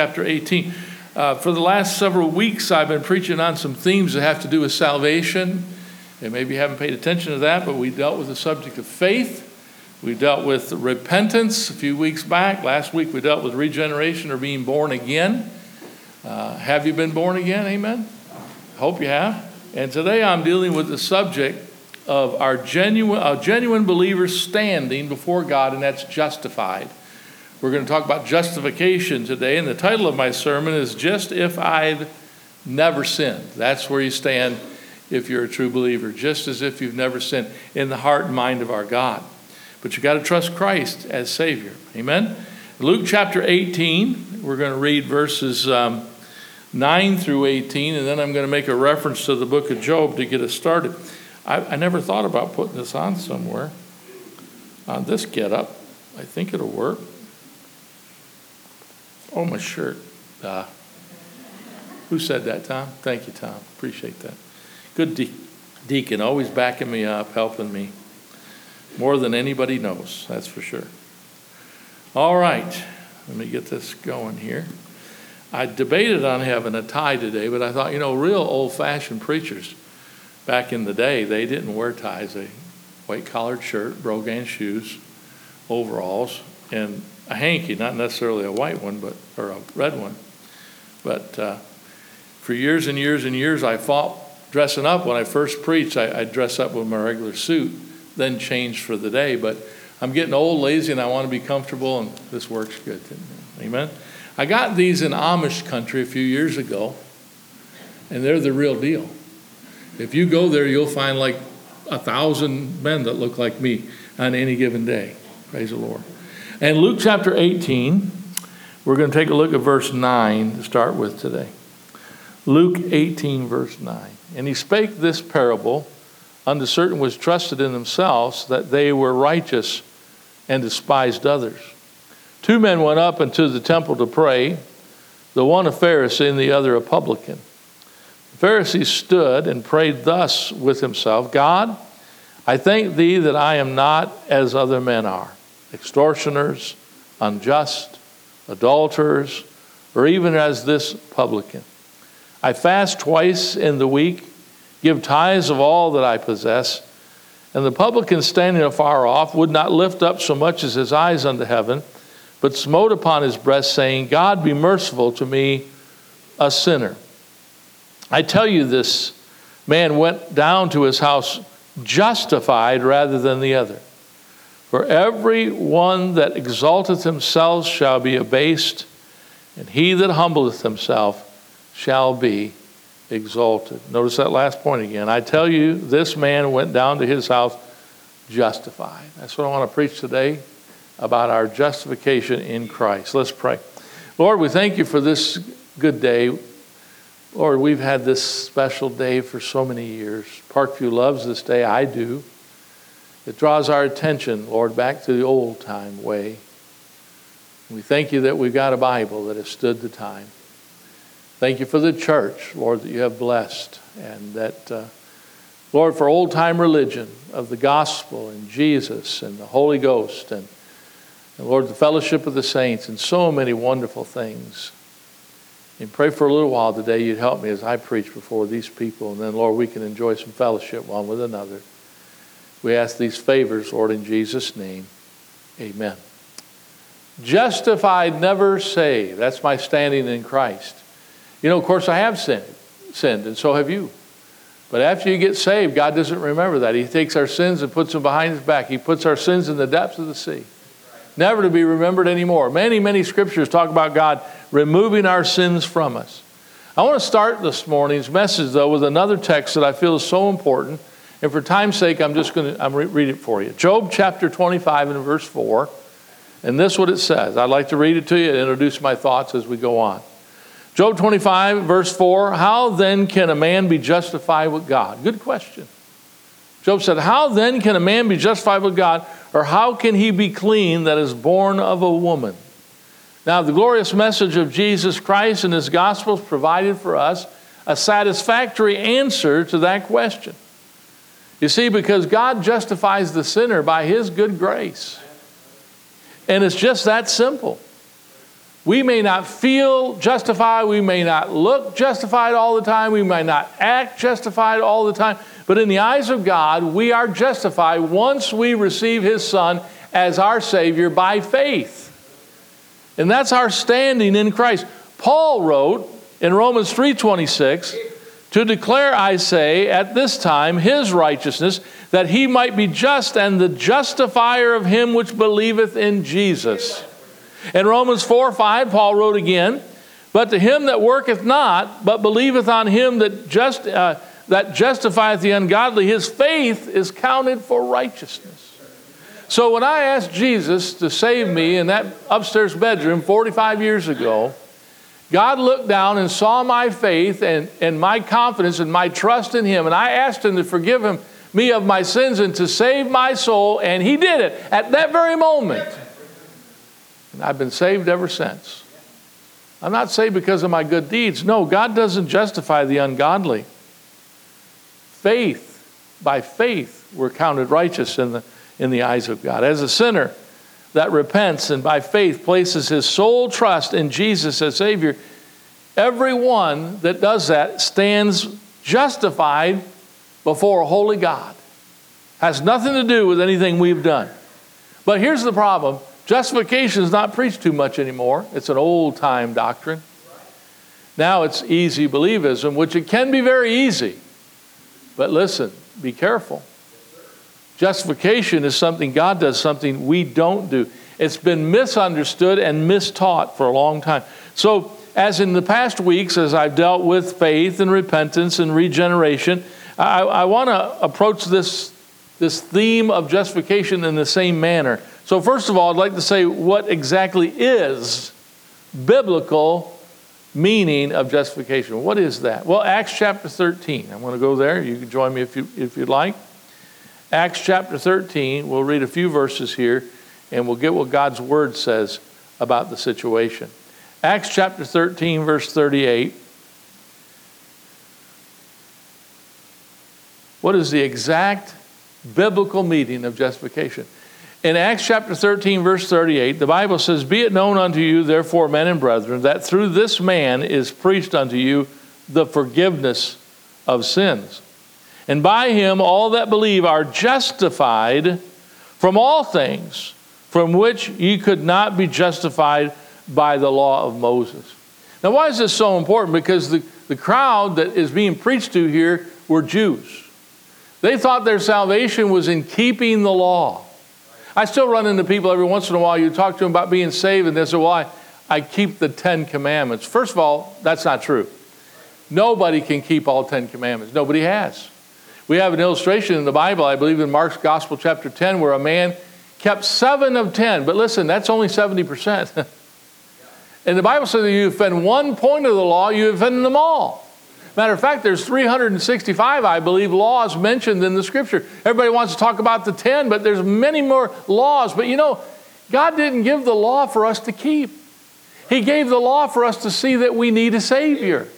chapter 18. Uh, for the last several weeks, I've been preaching on some themes that have to do with salvation. And maybe you haven't paid attention to that, but we dealt with the subject of faith. We dealt with repentance a few weeks back. Last week, we dealt with regeneration or being born again. Uh, have you been born again? Amen. Hope you have. And today, I'm dealing with the subject of our genuine, a genuine believer standing before God, and that's justified. We're going to talk about justification today, and the title of my sermon is Just If I'd Never Sinned. That's where you stand if you're a true believer, just as if you've never sinned in the heart and mind of our God. But you've got to trust Christ as Savior. Amen? Luke chapter 18, we're going to read verses um, 9 through 18, and then I'm going to make a reference to the book of Job to get us started. I, I never thought about putting this on somewhere on this get up. I think it'll work. Oh, my shirt. Uh, who said that, Tom? Thank you, Tom. Appreciate that. Good de- deacon, always backing me up, helping me. More than anybody knows, that's for sure. All right, let me get this going here. I debated on having a tie today, but I thought, you know, real old fashioned preachers back in the day, they didn't wear ties. They white collared shirt, brogan shoes, overalls, and a hanky, not necessarily a white one, but or a red one. But uh, for years and years and years, I fought dressing up. When I first preached, I, I'd dress up with my regular suit, then change for the day. But I'm getting old, lazy, and I want to be comfortable, and this works good. Amen. I got these in Amish country a few years ago, and they're the real deal. If you go there, you'll find like a thousand men that look like me on any given day. Praise the Lord. And Luke chapter 18, we're going to take a look at verse 9 to start with today. Luke 18, verse 9. And he spake this parable unto certain which trusted in themselves that they were righteous and despised others. Two men went up into the temple to pray, the one a Pharisee and the other a publican. The Pharisee stood and prayed thus with himself God, I thank thee that I am not as other men are extortioners, unjust, adulterers, or even as this publican. I fast twice in the week, give tithes of all that I possess. And the publican standing afar off would not lift up so much as his eyes unto heaven, but smote upon his breast, saying, God be merciful to me, a sinner. I tell you, this man went down to his house justified rather than the other. For every one that exalteth himself shall be abased, and he that humbleth himself shall be exalted. Notice that last point again. I tell you, this man went down to his house justified. That's what I want to preach today about our justification in Christ. Let's pray. Lord, we thank you for this good day. Lord, we've had this special day for so many years. Parkview loves this day. I do. It draws our attention, Lord, back to the old time way. We thank you that we've got a Bible that has stood the time. Thank you for the church, Lord, that you have blessed, and that, uh, Lord, for old time religion of the gospel and Jesus and the Holy Ghost, and, and Lord, the fellowship of the saints, and so many wonderful things. And pray for a little while today you'd help me as I preach before these people, and then, Lord, we can enjoy some fellowship one with another. We ask these favors, Lord, in Jesus' name. Amen. Justified, never saved. That's my standing in Christ. You know, of course, I have sinned, sinned, and so have you. But after you get saved, God doesn't remember that. He takes our sins and puts them behind his back. He puts our sins in the depths of the sea, never to be remembered anymore. Many, many scriptures talk about God removing our sins from us. I want to start this morning's message, though, with another text that I feel is so important and for time's sake, I'm just going to I'm re- read it for you. Job chapter 25 and verse 4. And this is what it says. I'd like to read it to you and introduce my thoughts as we go on. Job 25, verse 4 How then can a man be justified with God? Good question. Job said, How then can a man be justified with God, or how can he be clean that is born of a woman? Now, the glorious message of Jesus Christ and his gospel provided for us a satisfactory answer to that question. You see, because God justifies the sinner by his good grace. And it's just that simple. We may not feel justified, we may not look justified all the time, we may not act justified all the time, but in the eyes of God, we are justified once we receive His Son as our Savior by faith. And that's our standing in Christ. Paul wrote in Romans 3:26, "To declare I say at this time his righteousness that he might be just and the justifier of him which believeth in Jesus." In Romans 4 5, Paul wrote again, But to him that worketh not, but believeth on him that, just, uh, that justifieth the ungodly, his faith is counted for righteousness. So when I asked Jesus to save me in that upstairs bedroom 45 years ago, God looked down and saw my faith and, and my confidence and my trust in Him. And I asked Him to forgive him, me of my sins and to save my soul. And He did it at that very moment. And I've been saved ever since. I'm not saved because of my good deeds. No, God doesn't justify the ungodly. Faith, by faith, we're counted righteous in the, in the eyes of God. As a sinner that repents and by faith places his sole trust in Jesus as Savior, everyone that does that stands justified before a holy God. Has nothing to do with anything we've done. But here's the problem Justification is not preached too much anymore. It's an old time doctrine. Now it's easy believism, which it can be very easy. But listen, be careful. Justification is something God does, something we don't do. It's been misunderstood and mistaught for a long time. So, as in the past weeks, as I've dealt with faith and repentance and regeneration, I, I want to approach this, this theme of justification in the same manner. So, first of all, I'd like to say what exactly is biblical meaning of justification. What is that? Well, Acts chapter 13. I'm going to go there. You can join me if, you, if you'd like. Acts chapter 13, we'll read a few verses here and we'll get what God's word says about the situation. Acts chapter 13, verse 38. What is the exact biblical meaning of justification? In Acts chapter 13, verse 38, the Bible says, Be it known unto you, therefore, men and brethren, that through this man is preached unto you the forgiveness of sins. And by him all that believe are justified from all things from which ye could not be justified by the law of Moses. Now, why is this so important? Because the, the crowd that is being preached to here were Jews. They thought their salvation was in keeping the law. I still run into people every once in a while. You talk to them about being saved, and they say, Well, I, I keep the Ten Commandments. First of all, that's not true. Nobody can keep all Ten Commandments, nobody has. We have an illustration in the Bible, I believe in Mark's Gospel, chapter 10, where a man kept seven of 10. But listen, that's only 70%. and the Bible says that you offend one point of the law, you offend them all. Matter of fact, there's 365, I believe, laws mentioned in the scripture. Everybody wants to talk about the 10, but there's many more laws. But you know, God didn't give the law for us to keep. He gave the law for us to see that we need a Savior.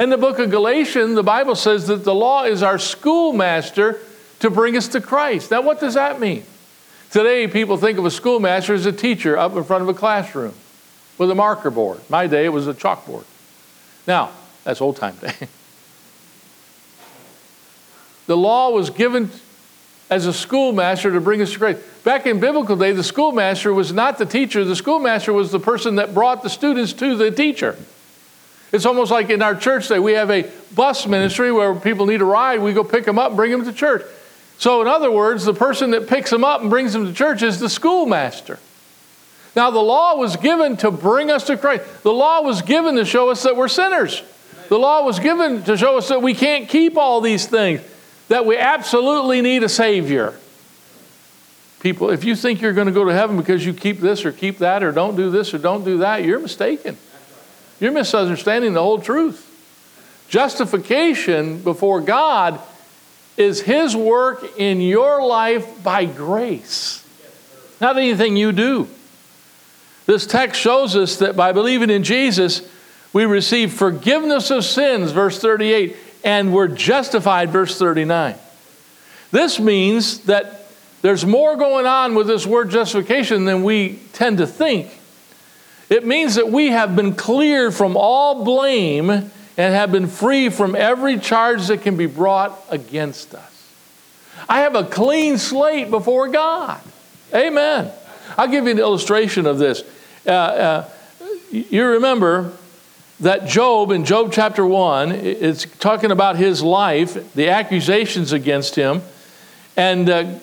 In the book of Galatians, the Bible says that the law is our schoolmaster to bring us to Christ. Now, what does that mean? Today, people think of a schoolmaster as a teacher up in front of a classroom with a marker board. My day, it was a chalkboard. Now, that's old time day. the law was given as a schoolmaster to bring us to Christ. Back in biblical day, the schoolmaster was not the teacher, the schoolmaster was the person that brought the students to the teacher. It's almost like in our church that we have a bus ministry where people need a ride, we go pick them up and bring them to church. So, in other words, the person that picks them up and brings them to church is the schoolmaster. Now, the law was given to bring us to Christ. The law was given to show us that we're sinners. The law was given to show us that we can't keep all these things, that we absolutely need a Savior. People, if you think you're going to go to heaven because you keep this or keep that or don't do this or don't do that, you're mistaken. You're misunderstanding the whole truth. Justification before God is His work in your life by grace, not anything you do. This text shows us that by believing in Jesus, we receive forgiveness of sins, verse 38, and we're justified, verse 39. This means that there's more going on with this word justification than we tend to think. It means that we have been cleared from all blame and have been free from every charge that can be brought against us. I have a clean slate before God. Amen. I'll give you an illustration of this. Uh, uh, you remember that Job, in Job chapter 1, it's talking about his life, the accusations against him, and uh,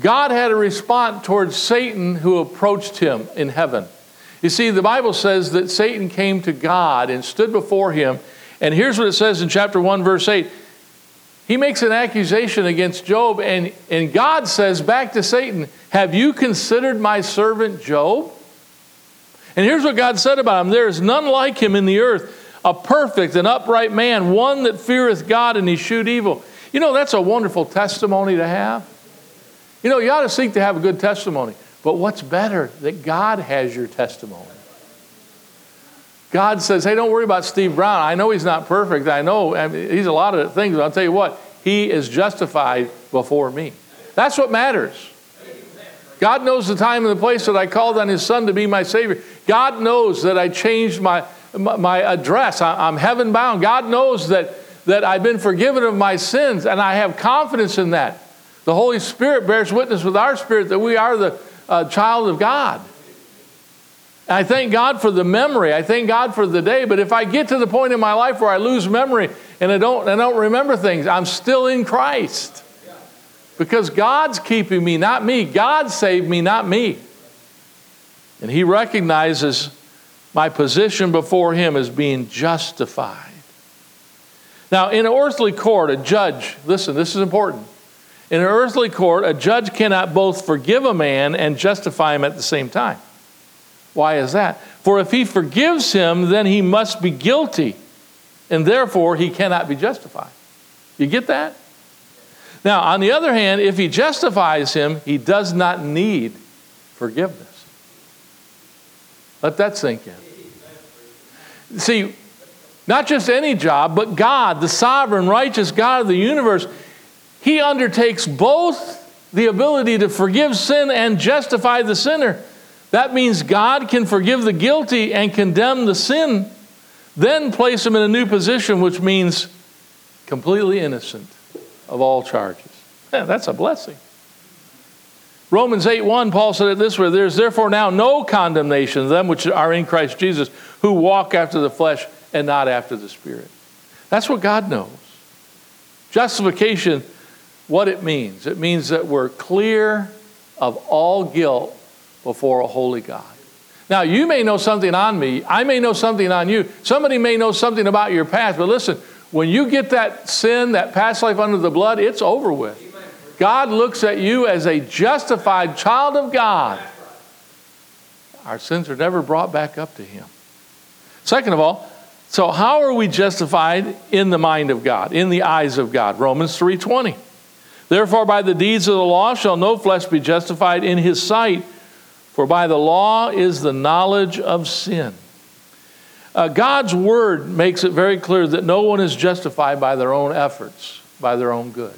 God had a response towards Satan who approached him in heaven. You see, the Bible says that Satan came to God and stood before him. And here's what it says in chapter 1, verse 8. He makes an accusation against Job, and, and God says back to Satan, Have you considered my servant Job? And here's what God said about him There is none like him in the earth, a perfect and upright man, one that feareth God and escheweth evil. You know, that's a wonderful testimony to have. You know, you ought to seek to have a good testimony. But what's better? That God has your testimony. God says, hey, don't worry about Steve Brown. I know he's not perfect. I know I mean, he's a lot of things, but I'll tell you what, he is justified before me. That's what matters. God knows the time and the place that I called on his son to be my Savior. God knows that I changed my, my address. I'm heaven bound. God knows that, that I've been forgiven of my sins, and I have confidence in that. The Holy Spirit bears witness with our spirit that we are the uh, child of God. I thank God for the memory. I thank God for the day. But if I get to the point in my life where I lose memory and I don't, I don't remember things, I'm still in Christ. Because God's keeping me, not me. God saved me, not me. And He recognizes my position before Him as being justified. Now, in an earthly court, a judge, listen, this is important. In an earthly court, a judge cannot both forgive a man and justify him at the same time. Why is that? For if he forgives him, then he must be guilty, and therefore he cannot be justified. You get that? Now, on the other hand, if he justifies him, he does not need forgiveness. Let that sink in. See, not just any job, but God, the sovereign, righteous God of the universe, he undertakes both the ability to forgive sin and justify the sinner. That means God can forgive the guilty and condemn the sin, then place him in a new position, which means completely innocent of all charges. Yeah, that's a blessing. Romans 8 1, Paul said it this way There's therefore now no condemnation to them which are in Christ Jesus, who walk after the flesh and not after the Spirit. That's what God knows. Justification what it means. It means that we're clear of all guilt before a holy God. Now, you may know something on me, I may know something on you, somebody may know something about your past, but listen, when you get that sin, that past life under the blood, it's over with. God looks at you as a justified child of God. Our sins are never brought back up to Him. Second of all, so how are we justified in the mind of God, in the eyes of God? Romans 3:20. Therefore, by the deeds of the law shall no flesh be justified in his sight, for by the law is the knowledge of sin. Uh, God's word makes it very clear that no one is justified by their own efforts, by their own good.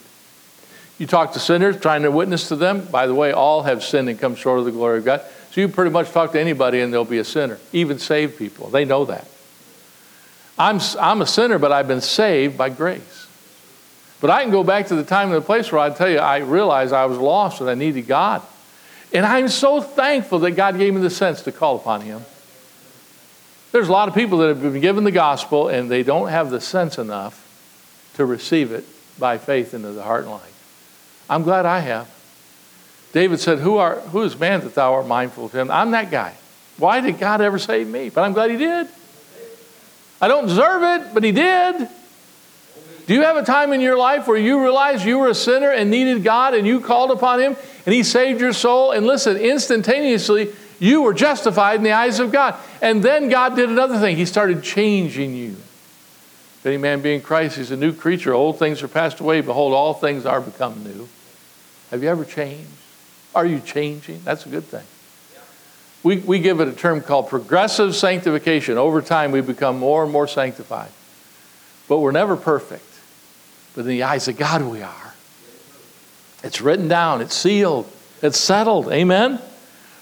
You talk to sinners, trying to witness to them. By the way, all have sinned and come short of the glory of God. So you pretty much talk to anybody and they'll be a sinner, even saved people. They know that. I'm, I'm a sinner, but I've been saved by grace. But I can go back to the time and the place where I tell you, I realized I was lost and I needed God. And I'm so thankful that God gave me the sense to call upon Him. There's a lot of people that have been given the gospel and they don't have the sense enough to receive it by faith into the heart and life. I'm glad I have. David said, Who, are, who is man that thou art mindful of him? I'm that guy. Why did God ever save me? But I'm glad He did. I don't deserve it, but He did. Do you have a time in your life where you realized you were a sinner and needed God and you called upon Him and He saved your soul? And listen, instantaneously, you were justified in the eyes of God. And then God did another thing. He started changing you. If any man be in Christ, he's a new creature. Old things are passed away. Behold, all things are become new. Have you ever changed? Are you changing? That's a good thing. We, we give it a term called progressive sanctification. Over time, we become more and more sanctified. But we're never perfect but in the eyes of God we are. It's written down, it's sealed, it's settled. Amen?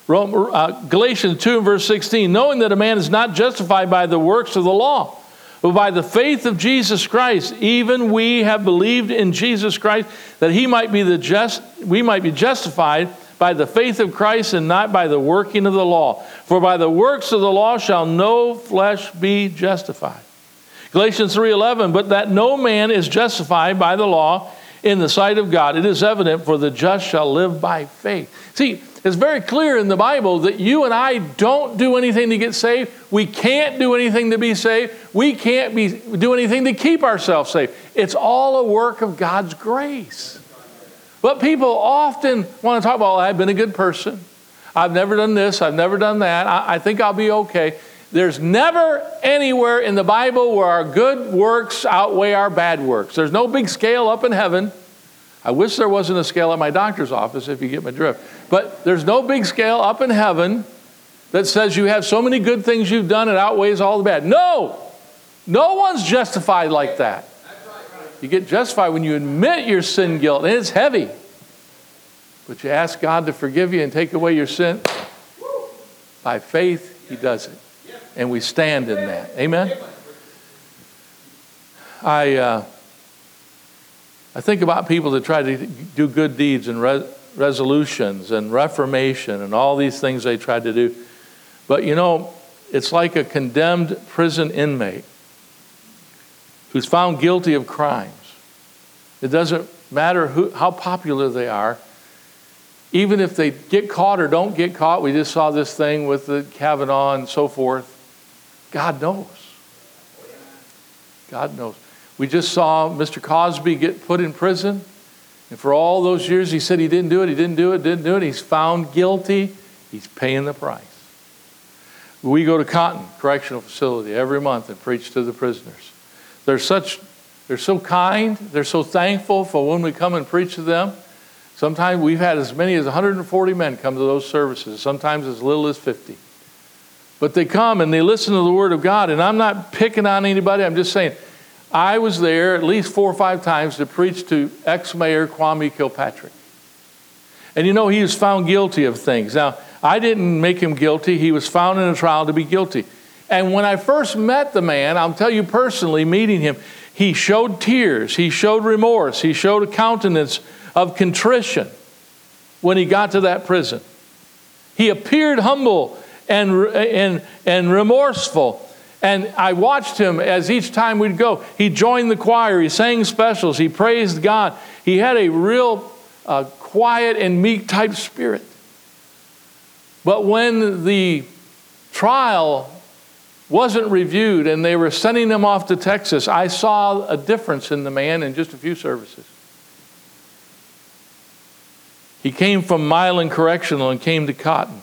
uh, Galatians 2 and verse 16, knowing that a man is not justified by the works of the law, but by the faith of Jesus Christ, even we have believed in Jesus Christ that he might be the just, we might be justified by the faith of Christ and not by the working of the law. For by the works of the law shall no flesh be justified. Galatians 3:11, but that no man is justified by the law in the sight of God. It is evident for the just shall live by faith. See, it's very clear in the Bible that you and I don't do anything to get saved. We can't do anything to be saved. We can't be, do anything to keep ourselves safe. It's all a work of God's grace. But people often want to talk about, well, I've been a good person. I've never done this. I've never done that. I, I think I'll be okay. There's never anywhere in the Bible where our good works outweigh our bad works. There's no big scale up in heaven. I wish there wasn't a scale at my doctor's office if you get my drift. But there's no big scale up in heaven that says you have so many good things you've done it outweighs all the bad. No! No one's justified like that. You get justified when you admit your sin guilt, and it's heavy. But you ask God to forgive you and take away your sin. By faith, He does it and we stand in that. Amen? I, uh, I think about people that try to do good deeds and re- resolutions and reformation and all these things they tried to do. But you know, it's like a condemned prison inmate who's found guilty of crimes. It doesn't matter who, how popular they are. Even if they get caught or don't get caught, we just saw this thing with the Kavanaugh and so forth. God knows. God knows. We just saw Mr. Cosby get put in prison. And for all those years, he said he didn't do it, he didn't do it, didn't do it. He's found guilty. He's paying the price. We go to Cotton Correctional Facility every month and preach to the prisoners. They're such, they're so kind. They're so thankful for when we come and preach to them. Sometimes we've had as many as 140 men come to those services, sometimes as little as 50. But they come and they listen to the Word of God. And I'm not picking on anybody, I'm just saying, I was there at least four or five times to preach to ex Mayor Kwame Kilpatrick. And you know, he was found guilty of things. Now, I didn't make him guilty, he was found in a trial to be guilty. And when I first met the man, I'll tell you personally, meeting him, he showed tears, he showed remorse, he showed a countenance of contrition when he got to that prison. He appeared humble and, and, and remorseful. And I watched him as each time we'd go. He joined the choir, he sang specials, he praised God. He had a real uh, quiet and meek type spirit. But when the trial wasn't reviewed and they were sending him off to Texas, I saw a difference in the man in just a few services. He came from Milan Correctional and came to Cotton.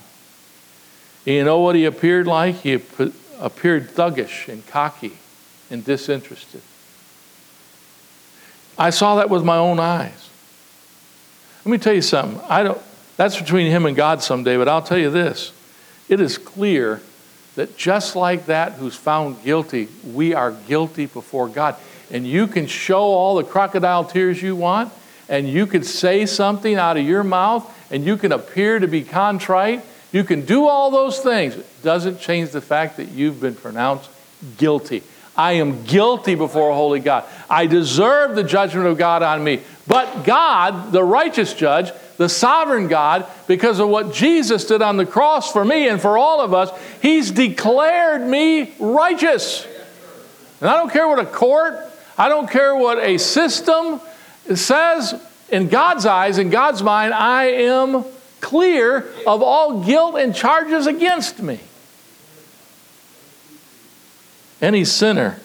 You know what he appeared like? He appeared thuggish and cocky and disinterested. I saw that with my own eyes. Let me tell you something. I don't, that's between him and God someday, but I'll tell you this. It is clear that just like that who's found guilty, we are guilty before God. And you can show all the crocodile tears you want, and you can say something out of your mouth, and you can appear to be contrite, you can do all those things. It doesn't change the fact that you've been pronounced guilty. I am guilty before a holy God. I deserve the judgment of God on me. But God, the righteous judge, the sovereign God, because of what Jesus did on the cross for me and for all of us, He's declared me righteous. And I don't care what a court, I don't care what a system says, in God's eyes, in God's mind, I am clear of all guilt and charges against me. Any sinner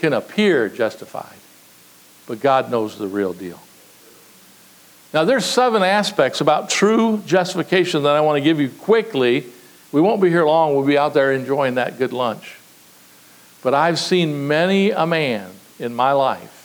can appear justified, but God knows the real deal. Now, there's seven aspects about true justification that I want to give you quickly. We won't be here long. We'll be out there enjoying that good lunch. But I've seen many a man in my life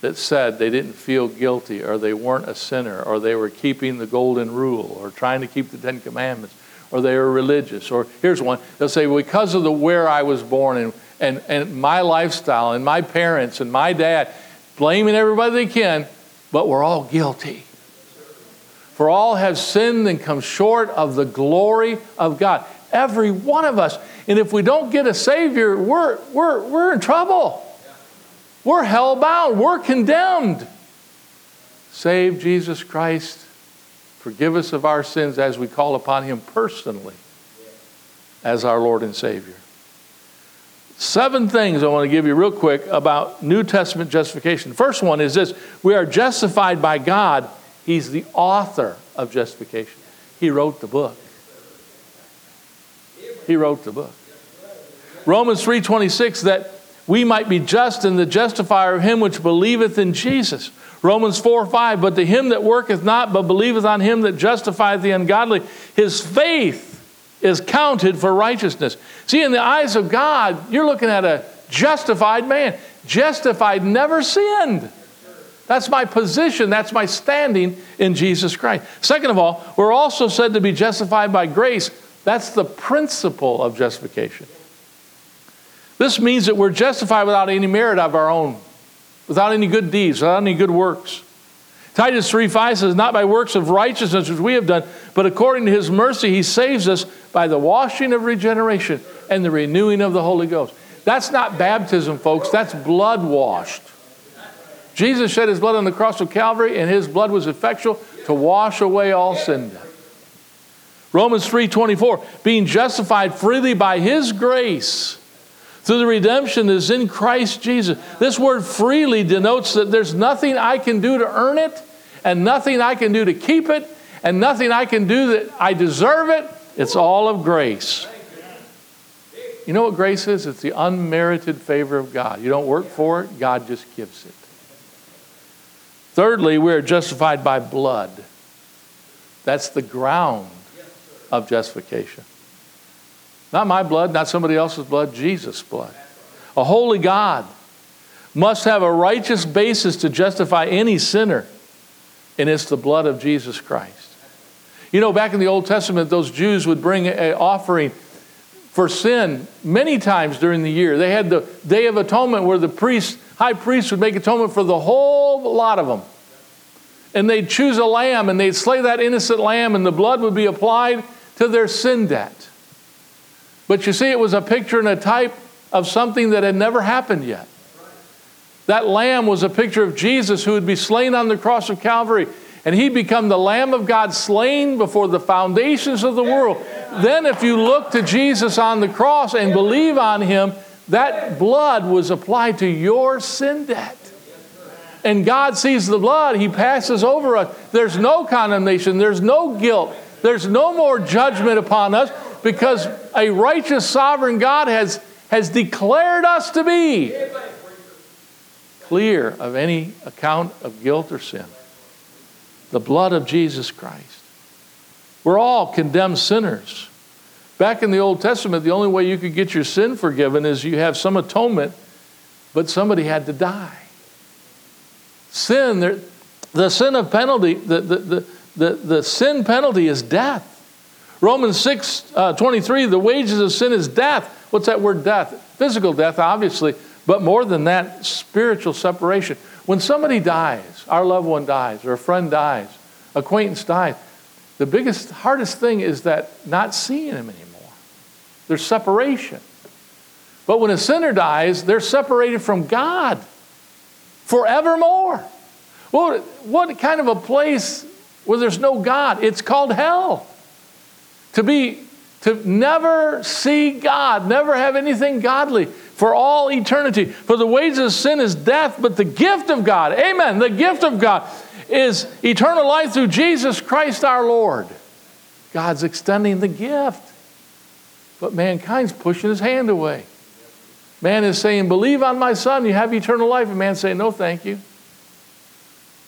that said they didn't feel guilty or they weren't a sinner or they were keeping the golden rule or trying to keep the Ten Commandments or they were religious. Or here's one they'll say, because of the where I was born and, and, and my lifestyle and my parents and my dad, blaming everybody they can, but we're all guilty. For all have sinned and come short of the glory of God. Every one of us. And if we don't get a Savior, we're, we're, we're in trouble. We're hell bound. We're condemned. Save Jesus Christ. Forgive us of our sins as we call upon Him personally as our Lord and Savior. Seven things I want to give you real quick about New Testament justification. First one is this we are justified by God. He's the author of justification, He wrote the book. He wrote the book. Romans 3:26 that we might be just in the justifier of him which believeth in Jesus. Romans 4 5, but to him that worketh not, but believeth on him that justifieth the ungodly, his faith is counted for righteousness. See, in the eyes of God, you're looking at a justified man. Justified, never sinned. That's my position. That's my standing in Jesus Christ. Second of all, we're also said to be justified by grace. That's the principle of justification. This means that we're justified without any merit of our own, without any good deeds, without any good works. Titus 3 5 says, Not by works of righteousness which we have done, but according to his mercy, he saves us by the washing of regeneration and the renewing of the Holy Ghost. That's not baptism, folks, that's blood washed. Jesus shed his blood on the cross of Calvary, and his blood was effectual to wash away all sin. Romans 3:24, being justified freely by his grace through the redemption is in Christ Jesus. This word freely denotes that there's nothing I can do to earn it, and nothing I can do to keep it, and nothing I can do that I deserve it. It's all of grace. You know what grace is? It's the unmerited favor of God. You don't work for it, God just gives it. Thirdly, we are justified by blood. That's the ground of justification. Not my blood, not somebody else's blood, Jesus' blood. A holy God must have a righteous basis to justify any sinner, and it's the blood of Jesus Christ. You know, back in the Old Testament, those Jews would bring an offering for sin many times during the year. They had the Day of Atonement where the priest, high priest would make atonement for the whole lot of them. And they'd choose a lamb and they'd slay that innocent lamb, and the blood would be applied to their sin debt. But you see, it was a picture and a type of something that had never happened yet. That lamb was a picture of Jesus who would be slain on the cross of Calvary. And he'd become the Lamb of God slain before the foundations of the world. Then, if you look to Jesus on the cross and believe on him, that blood was applied to your sin debt. And God sees the blood, he passes over us. There's no condemnation, there's no guilt, there's no more judgment upon us because a righteous sovereign God has, has declared us to be clear of any account of guilt or sin. The blood of Jesus Christ. We're all condemned sinners. Back in the Old Testament, the only way you could get your sin forgiven is you have some atonement, but somebody had to die. Sin, the sin of penalty, the, the, the, the, the sin penalty is death. Romans 6 uh, 23, the wages of sin is death. What's that word death? Physical death, obviously, but more than that, spiritual separation. When somebody dies, our loved one dies, or a friend dies, acquaintance dies, the biggest, hardest thing is that not seeing him anymore. There's separation. But when a sinner dies, they're separated from God forevermore. Well, what kind of a place where there's no God? It's called hell. To be to never see God, never have anything godly for all eternity. For the wages of sin is death, but the gift of God, amen, the gift of God is eternal life through Jesus Christ our Lord. God's extending the gift. But mankind's pushing his hand away. Man is saying, Believe on my son, you have eternal life. And man saying, No, thank you.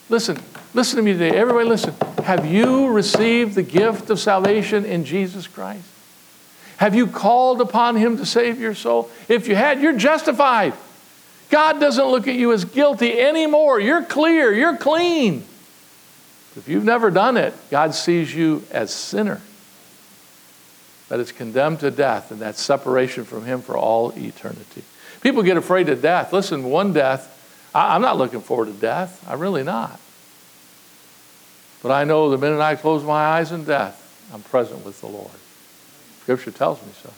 Listen, listen to me today. Everybody, listen. Have you received the gift of salvation in Jesus Christ? Have you called upon him to save your soul? If you had, you're justified. God doesn't look at you as guilty anymore. You're clear, you're clean. If you've never done it, God sees you as sinner. That is condemned to death, and that's separation from Him for all eternity. People get afraid of death. Listen, one death, I'm not looking forward to death. I'm really not. But I know the minute I close my eyes in death, I'm present with the Lord. Scripture tells me so.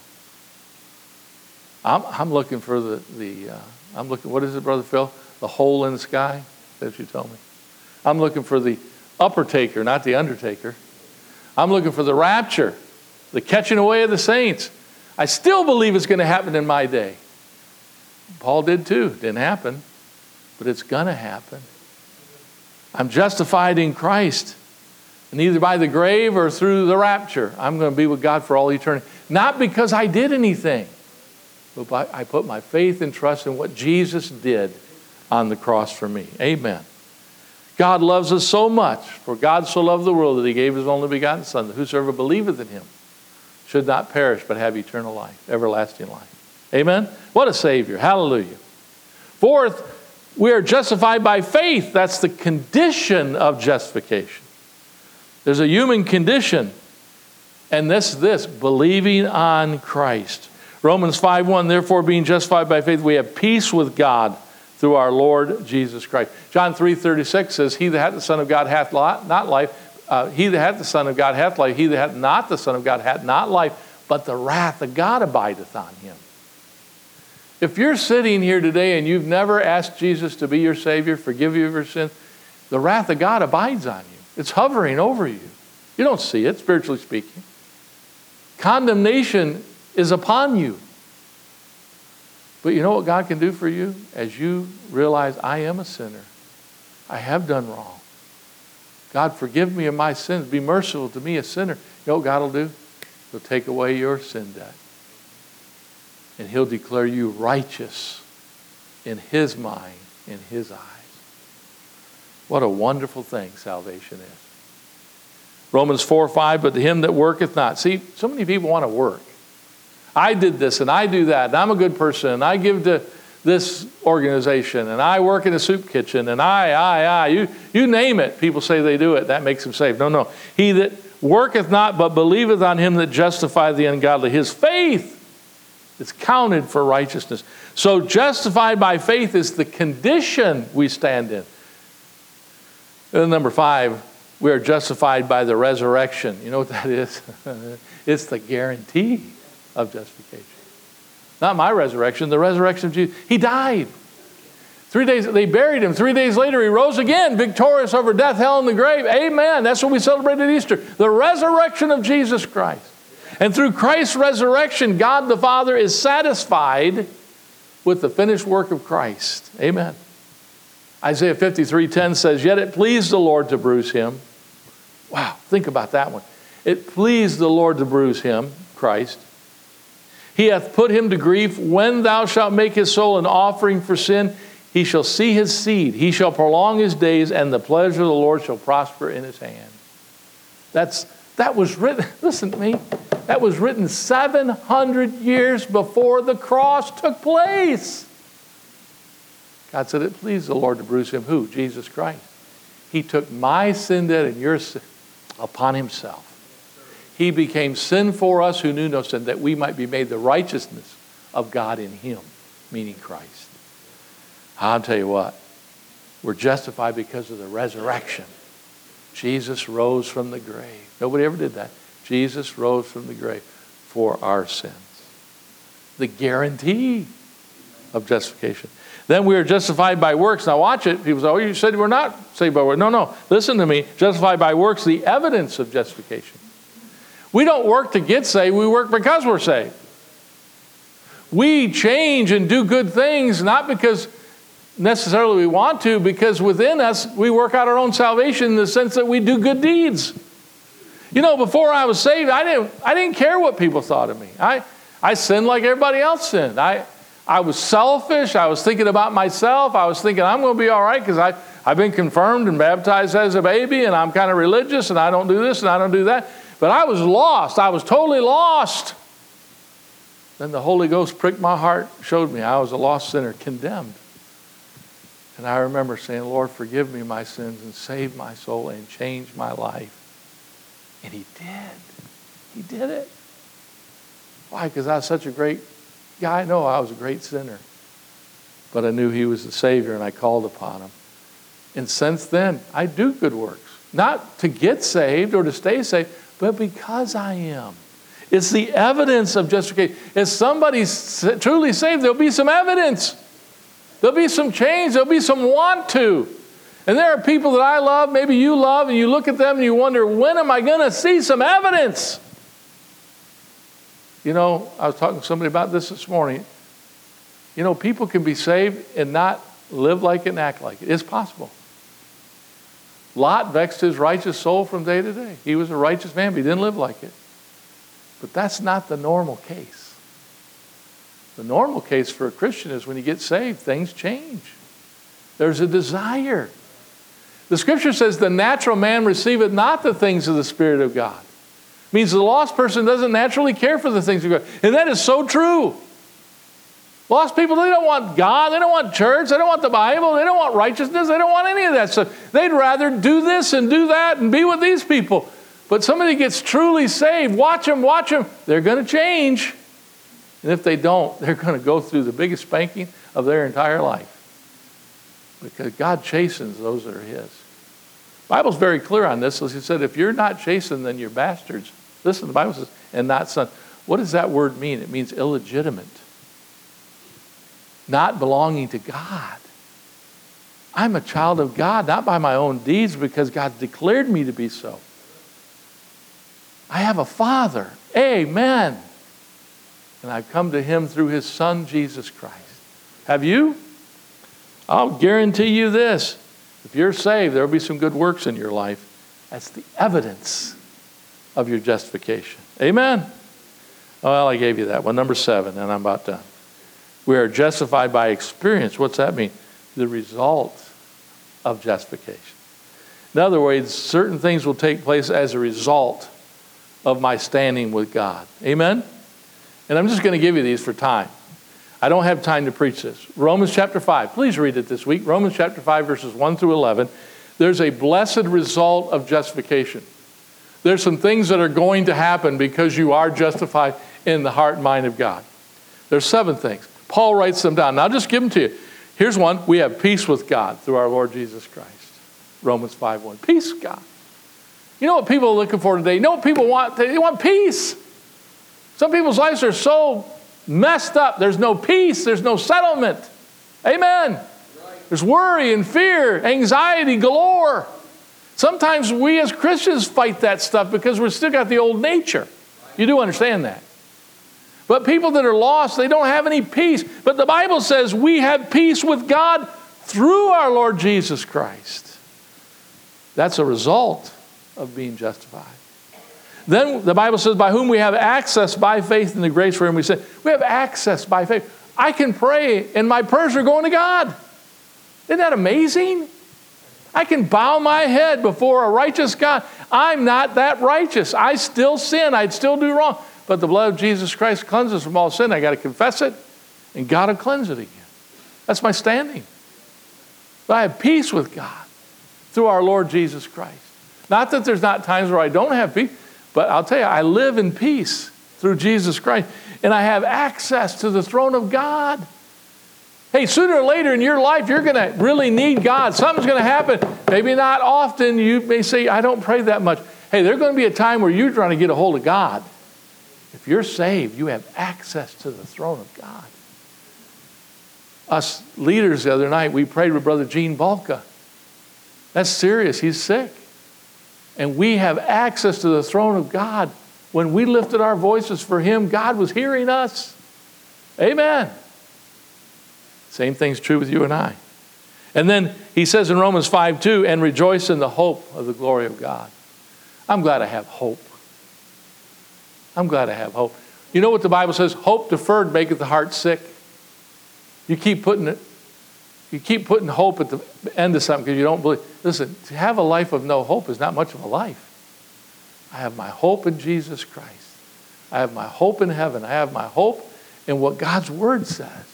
I'm, I'm looking for the, the uh, I'm looking, what is it, Brother Phil? The hole in the sky? That you told me. I'm looking for the upper taker, not the undertaker. I'm looking for the rapture, the catching away of the saints. I still believe it's going to happen in my day. Paul did too. Didn't happen, but it's going to happen. I'm justified in Christ. And either by the grave or through the rapture, I'm going to be with God for all eternity. Not because I did anything, but I put my faith and trust in what Jesus did on the cross for me. Amen. God loves us so much, for God so loved the world that he gave his only begotten Son, that whosoever believeth in him should not perish but have eternal life, everlasting life. Amen? What a Savior. Hallelujah. Fourth, we are justified by faith. That's the condition of justification. There's a human condition, and this this believing on Christ. Romans 5:1 Therefore being justified by faith we have peace with God through our Lord Jesus Christ. John 3:36 says he that hath the son of God hath not life uh, he that hath the son of God hath life he that hath not the son of God hath not life but the wrath of God abideth on him. If you're sitting here today and you've never asked Jesus to be your Savior, forgive you of your sin, the wrath of God abides on you. It's hovering over you. You don't see it, spiritually speaking. Condemnation is upon you. But you know what God can do for you? As you realize, I am a sinner, I have done wrong. God, forgive me of my sins. Be merciful to me, a sinner. You know what God will do? He'll take away your sin debt and he'll declare you righteous in his mind, in his eyes. What a wonderful thing salvation is. Romans 4 5, but to him that worketh not. See, so many people want to work. I did this and I do that, and I'm a good person, and I give to this organization, and I work in a soup kitchen, and I, I, I. You, you name it. People say they do it. That makes them saved. No, no. He that worketh not, but believeth on him that justifieth the ungodly. His faith it's counted for righteousness. So, justified by faith is the condition we stand in. And number five, we are justified by the resurrection. You know what that is? it's the guarantee of justification. Not my resurrection, the resurrection of Jesus. He died. Three days, they buried him. Three days later, he rose again, victorious over death, hell, and the grave. Amen. That's what we celebrated Easter. The resurrection of Jesus Christ. And through Christ's resurrection, God the Father is satisfied with the finished work of Christ. Amen. Isaiah 53:10 says, "Yet it pleased the Lord to bruise him." Wow, think about that one. It pleased the Lord to bruise him, Christ. He hath put him to grief. When thou shalt make his soul an offering for sin, he shall see his seed. He shall prolong his days, and the pleasure of the Lord shall prosper in his hand. That's that was written, listen to me, that was written 700 years before the cross took place. God said it pleased the Lord to bruise him. Who? Jesus Christ. He took my sin debt and your sin upon himself. He became sin for us who knew no sin, that we might be made the righteousness of God in him, meaning Christ. I'll tell you what, we're justified because of the resurrection. Jesus rose from the grave. Nobody ever did that. Jesus rose from the grave for our sins. The guarantee of justification. Then we are justified by works. Now watch it. People say, oh, you said we're not saved by works. No, no. Listen to me. Justified by works, the evidence of justification. We don't work to get saved, we work because we're saved. We change and do good things not because necessarily we want to, because within us we work out our own salvation in the sense that we do good deeds. You know, before I was saved, I didn't, I didn't care what people thought of me. I, I sinned like everybody else sinned. I, I was selfish. I was thinking about myself. I was thinking, I'm going to be all right because I, I've been confirmed and baptized as a baby, and I'm kind of religious, and I don't do this and I don't do that. But I was lost. I was totally lost. Then the Holy Ghost pricked my heart, showed me I was a lost sinner, condemned. And I remember saying, Lord, forgive me my sins and save my soul and change my life. And he did. He did it. Why? Because I was such a great guy? No, I was a great sinner. But I knew he was the Savior and I called upon him. And since then, I do good works. not to get saved or to stay saved, but because I am. It's the evidence of justification. If somebody's truly saved, there'll be some evidence. There'll be some change. There'll be some want to. And there are people that I love, maybe you love, and you look at them and you wonder, when am I going to see some evidence? You know, I was talking to somebody about this this morning. You know, people can be saved and not live like it and act like it. It's possible. Lot vexed his righteous soul from day to day. He was a righteous man, but he didn't live like it. But that's not the normal case. The normal case for a Christian is when you get saved, things change. There's a desire. The scripture says the natural man receiveth not the things of the Spirit of God. It means the lost person doesn't naturally care for the things of God. And that is so true. Lost people, they don't want God, they don't want church, they don't want the Bible, they don't want righteousness, they don't want any of that stuff. They'd rather do this and do that and be with these people. But somebody gets truly saved, watch them, watch them, they're going to change. And if they don't, they're going to go through the biggest spanking of their entire life. Because God chastens those that are His. The Bible's very clear on this. As He said, if you're not chastened, then you're bastards. Listen, the Bible says, and not son. What does that word mean? It means illegitimate not belonging to God. I'm a child of God, not by my own deeds, because God declared me to be so. I have a Father. Amen. And I've come to Him through His Son, Jesus Christ. Have you? I'll guarantee you this if you're saved, there will be some good works in your life. That's the evidence of your justification. Amen. Well, I gave you that one. Number seven, and I'm about done. We are justified by experience. What's that mean? The result of justification. In other words, certain things will take place as a result of my standing with God. Amen? And I'm just going to give you these for time. I don't have time to preach this. Romans chapter 5. Please read it this week. Romans chapter 5, verses 1 through 11. There's a blessed result of justification. There's some things that are going to happen because you are justified in the heart and mind of God. There's seven things. Paul writes them down. Now, I'll just give them to you. Here's one we have peace with God through our Lord Jesus Christ. Romans 5 1. Peace, God. You know what people are looking for today? You know what people want? They want peace. Some people's lives are so messed up. There's no peace, there's no settlement. Amen. There's worry and fear, anxiety galore. Sometimes we as Christians fight that stuff because we've still got the old nature. You do understand that. But people that are lost, they don't have any peace. But the Bible says we have peace with God through our Lord Jesus Christ. That's a result of being justified. Then the Bible says, by whom we have access by faith in the grace for we say, we have access by faith. I can pray and my prayers are going to God. Isn't that amazing? I can bow my head before a righteous God. I'm not that righteous. I still sin. I'd still do wrong. But the blood of Jesus Christ cleanses from all sin. I got to confess it, and God will cleanse it again. That's my standing. But I have peace with God through our Lord Jesus Christ. Not that there's not times where I don't have peace, but I'll tell you, I live in peace through Jesus Christ, and I have access to the throne of God. Hey, sooner or later in your life, you're going to really need God. Something's going to happen. Maybe not often. You may say, I don't pray that much. Hey, there's going to be a time where you're trying to get a hold of God. If you're saved, you have access to the throne of God. Us leaders the other night, we prayed with Brother Gene Balka. That's serious. He's sick. And we have access to the throne of God. When we lifted our voices for him, God was hearing us. Amen. Same thing's true with you and I. And then he says in Romans 5 2, and rejoice in the hope of the glory of God. I'm glad I have hope. I'm glad I have hope. You know what the Bible says? Hope deferred maketh the heart sick. You keep putting it, you keep putting hope at the end of something because you don't believe. Listen, to have a life of no hope is not much of a life. I have my hope in Jesus Christ. I have my hope in heaven. I have my hope in what God's word says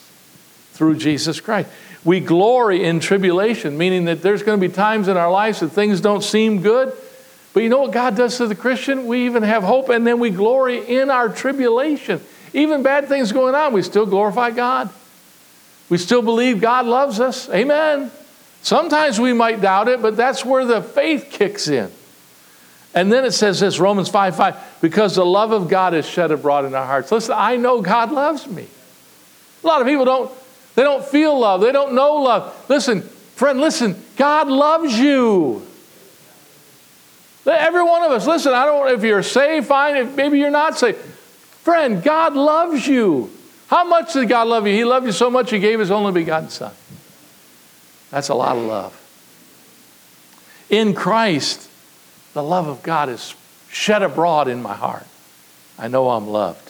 through Jesus Christ. We glory in tribulation, meaning that there's going to be times in our lives that things don't seem good. But you know what God does to the Christian? We even have hope and then we glory in our tribulation. Even bad things going on, we still glorify God. We still believe God loves us. Amen. Sometimes we might doubt it, but that's where the faith kicks in. And then it says this Romans 5 5, because the love of God is shed abroad in our hearts. Listen, I know God loves me. A lot of people don't, they don't feel love, they don't know love. Listen, friend, listen, God loves you. Every one of us, listen, I don't if you're saved, fine, if maybe you're not saved. Friend, God loves you. How much did God love you? He loved you so much, He gave His only begotten Son. That's a lot of love. In Christ, the love of God is shed abroad in my heart. I know I'm loved.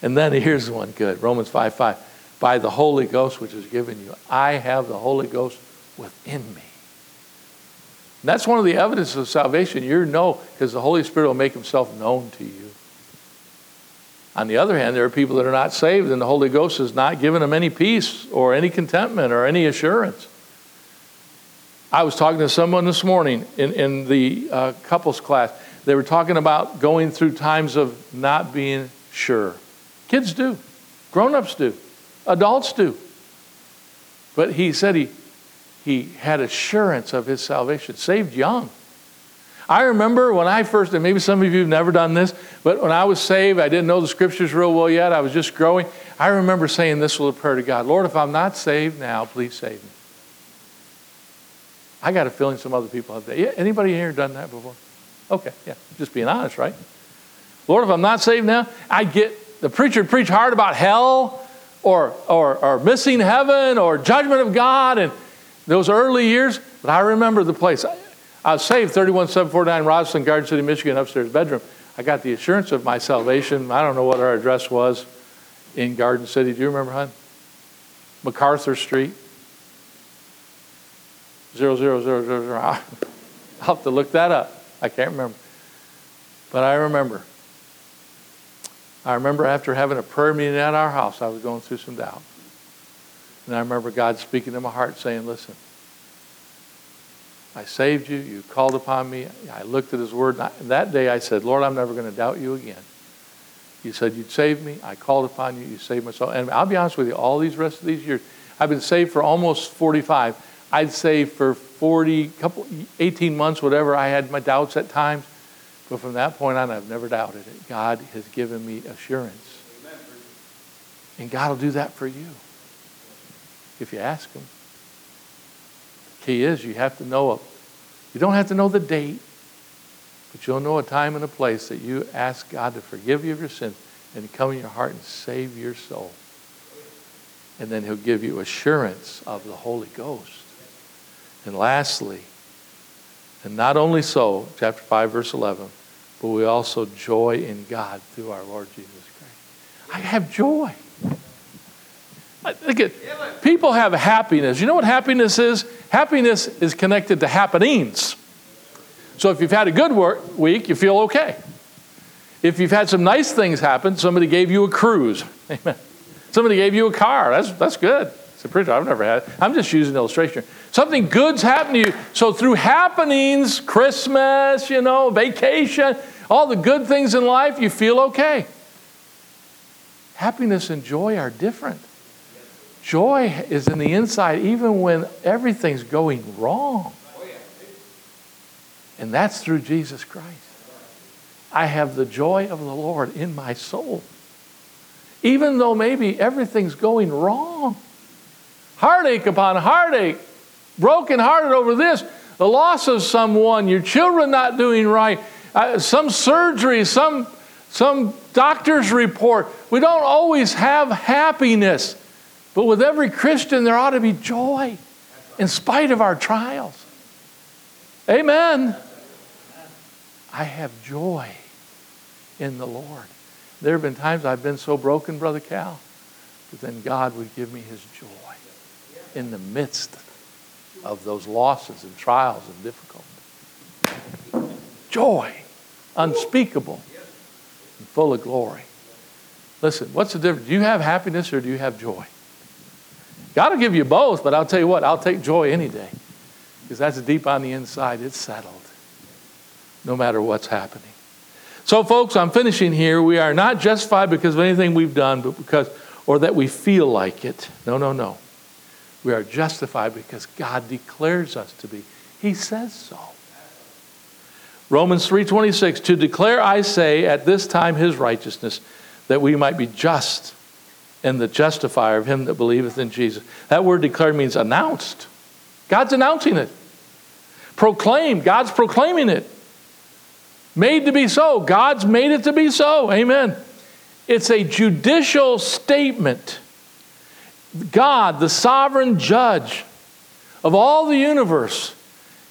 And then here's one good Romans 5 5. By the Holy Ghost, which is given you, I have the Holy Ghost within me. And that's one of the evidences of salvation. You know, because the Holy Spirit will make himself known to you. On the other hand, there are people that are not saved, and the Holy Ghost has not given them any peace or any contentment or any assurance. I was talking to someone this morning in, in the uh, couples class. They were talking about going through times of not being sure. Kids do, grown ups do, adults do. But he said he, he had assurance of his salvation, saved young. I remember when I first, and maybe some of you have never done this, but when I was saved, I didn't know the scriptures real well yet. I was just growing. I remember saying this little prayer to God Lord, if I'm not saved now, please save me. I got a feeling some other people have that. Yeah, anybody here done that before? Okay, yeah, just being honest, right? Lord, if I'm not saved now, I get the preacher preach hard about hell or, or, or missing heaven or judgment of God and those early years, but I remember the place. I was saved 31749 Roslyn, Garden City, Michigan, upstairs bedroom. I got the assurance of my salvation. I don't know what our address was in Garden City. Do you remember, hon? MacArthur Street. Zero, zero, zero, zero, zero. I'll have to look that up. I can't remember. But I remember. I remember after having a prayer meeting at our house, I was going through some doubt. And I remember God speaking to my heart saying, Listen, I saved you. You called upon me. I looked at his word. And that day I said, Lord, I'm never going to doubt you again. You said you'd save me. I called upon you. You saved my soul. And I'll be honest with you, all these rest of these years, I've been saved for almost 45. I'd say for 40, couple, 18 months, whatever, I had my doubts at times. But from that point on, I've never doubted it. God has given me assurance. And God will do that for you if you ask Him key is you have to know a, you don't have to know the date, but you'll know a time and a place that you ask God to forgive you of your sins and come in your heart and save your soul. And then he'll give you assurance of the Holy Ghost. And lastly, and not only so, chapter 5, verse 11, but we also joy in God through our Lord Jesus Christ. I have joy. People have happiness. You know what happiness is? Happiness is connected to happenings. So if you've had a good work week, you feel okay. If you've had some nice things happen, somebody gave you a cruise. Amen. Somebody gave you a car. That's, that's good. It's a pretty, I've never had it. I'm just using illustration. Something good's happened to you. So through happenings, Christmas, you know, vacation, all the good things in life, you feel okay. Happiness and joy are different. Joy is in the inside even when everything's going wrong. And that's through Jesus Christ. I have the joy of the Lord in my soul. Even though maybe everything's going wrong. Heartache upon heartache, brokenhearted over this, the loss of someone, your children not doing right, uh, some surgery, some, some doctor's report. We don't always have happiness. But with every Christian, there ought to be joy in spite of our trials. Amen. I have joy in the Lord. There have been times I've been so broken, Brother Cal, but then God would give me his joy in the midst of those losses and trials and difficulty. Joy, unspeakable and full of glory. Listen, what's the difference? Do you have happiness or do you have joy? God will give you both, but I'll tell you what, I'll take joy any day because that's deep on the inside. It's settled no matter what's happening. So, folks, I'm finishing here. We are not justified because of anything we've done, but because, or that we feel like it. No, no, no. We are justified because God declares us to be. He says so. Romans 3:26 to declare I say at this time his righteousness that we might be just and the justifier of him that believeth in Jesus. That word declared means announced. God's announcing it. Proclaimed, God's proclaiming it. Made to be so, God's made it to be so. Amen. It's a judicial statement. God, the sovereign judge of all the universe,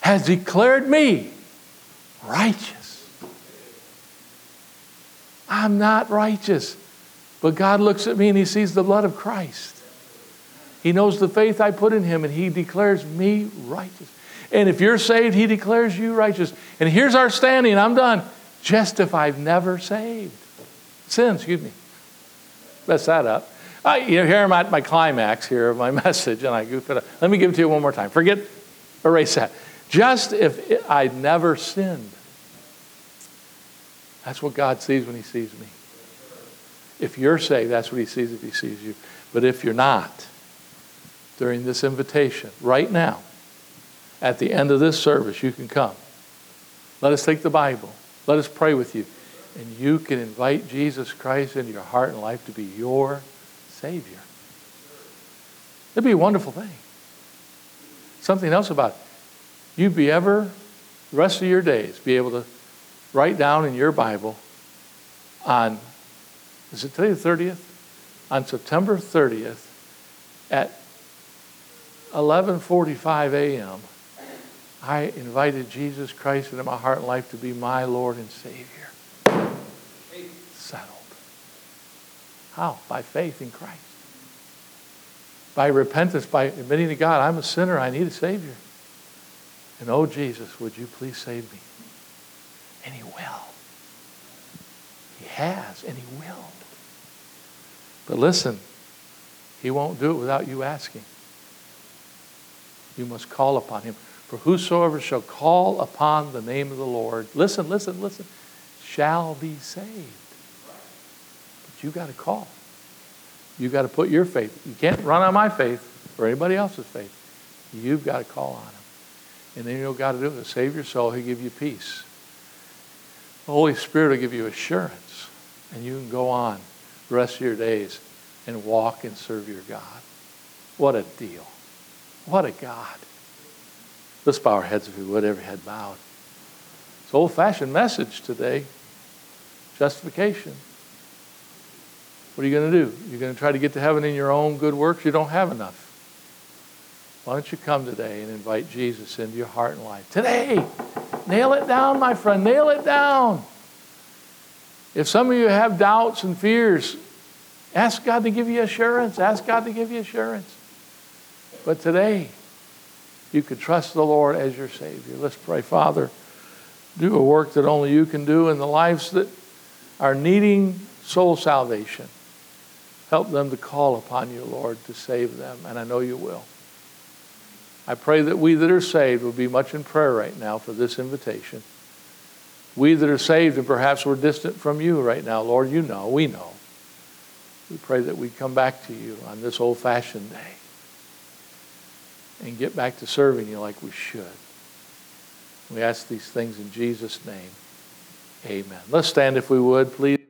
has declared me righteous. I'm not righteous, but God looks at me and He sees the blood of Christ. He knows the faith I put in Him and He declares me righteous. And if you're saved, He declares you righteous. And here's our standing, I'm done. Just if I've never saved. Sin, excuse me. Mess that up. I, you know, here I'm at my climax here of my message, and I goof it up. Let me give it to you one more time. Forget, erase that. Just if I'd never sinned. That's what God sees when He sees me. If you're saved, that's what He sees if He sees you. But if you're not, during this invitation, right now, at the end of this service, you can come. Let us take the Bible. Let us pray with you. And you can invite Jesus Christ into your heart and life to be your Savior. It'd be a wonderful thing. Something else about it. You'd be ever, the rest of your days, be able to write down in your Bible on, is it today the 30th? On September 30th at 11:45 a.m. I invited Jesus Christ into my heart and life to be my Lord and Savior. Settled. How? By faith in Christ. By repentance, by admitting to God, I'm a sinner, I need a Savior. And oh, Jesus, would you please save me? And He will. He has, and He will. But listen, He won't do it without you asking. You must call upon Him. For whosoever shall call upon the name of the Lord, listen, listen, listen, shall be saved. But you got to call. You got to put your faith. You can't run on my faith or anybody else's faith. You've got to call on Him. And then you know God to do to save your soul. He'll give you peace. The Holy Spirit will give you assurance. And you can go on the rest of your days and walk and serve your God. What a deal. What a God. Let's bow our heads if we would, every head bowed. It's old fashioned message today justification. What are you going to do? You're going to try to get to heaven in your own good works? You don't have enough. Why don't you come today and invite Jesus into your heart and life? Today! Nail it down, my friend. Nail it down. If some of you have doubts and fears, ask God to give you assurance. Ask God to give you assurance. But today, you could trust the Lord as your Savior. Let's pray, Father. Do a work that only you can do in the lives that are needing soul salvation. Help them to call upon you, Lord, to save them, and I know you will. I pray that we that are saved will be much in prayer right now for this invitation. We that are saved and perhaps we're distant from you right now, Lord, you know, we know. We pray that we come back to you on this old fashioned day and get back to serving you like we should. We ask these things in Jesus' name. Amen. Let's stand if we would, please.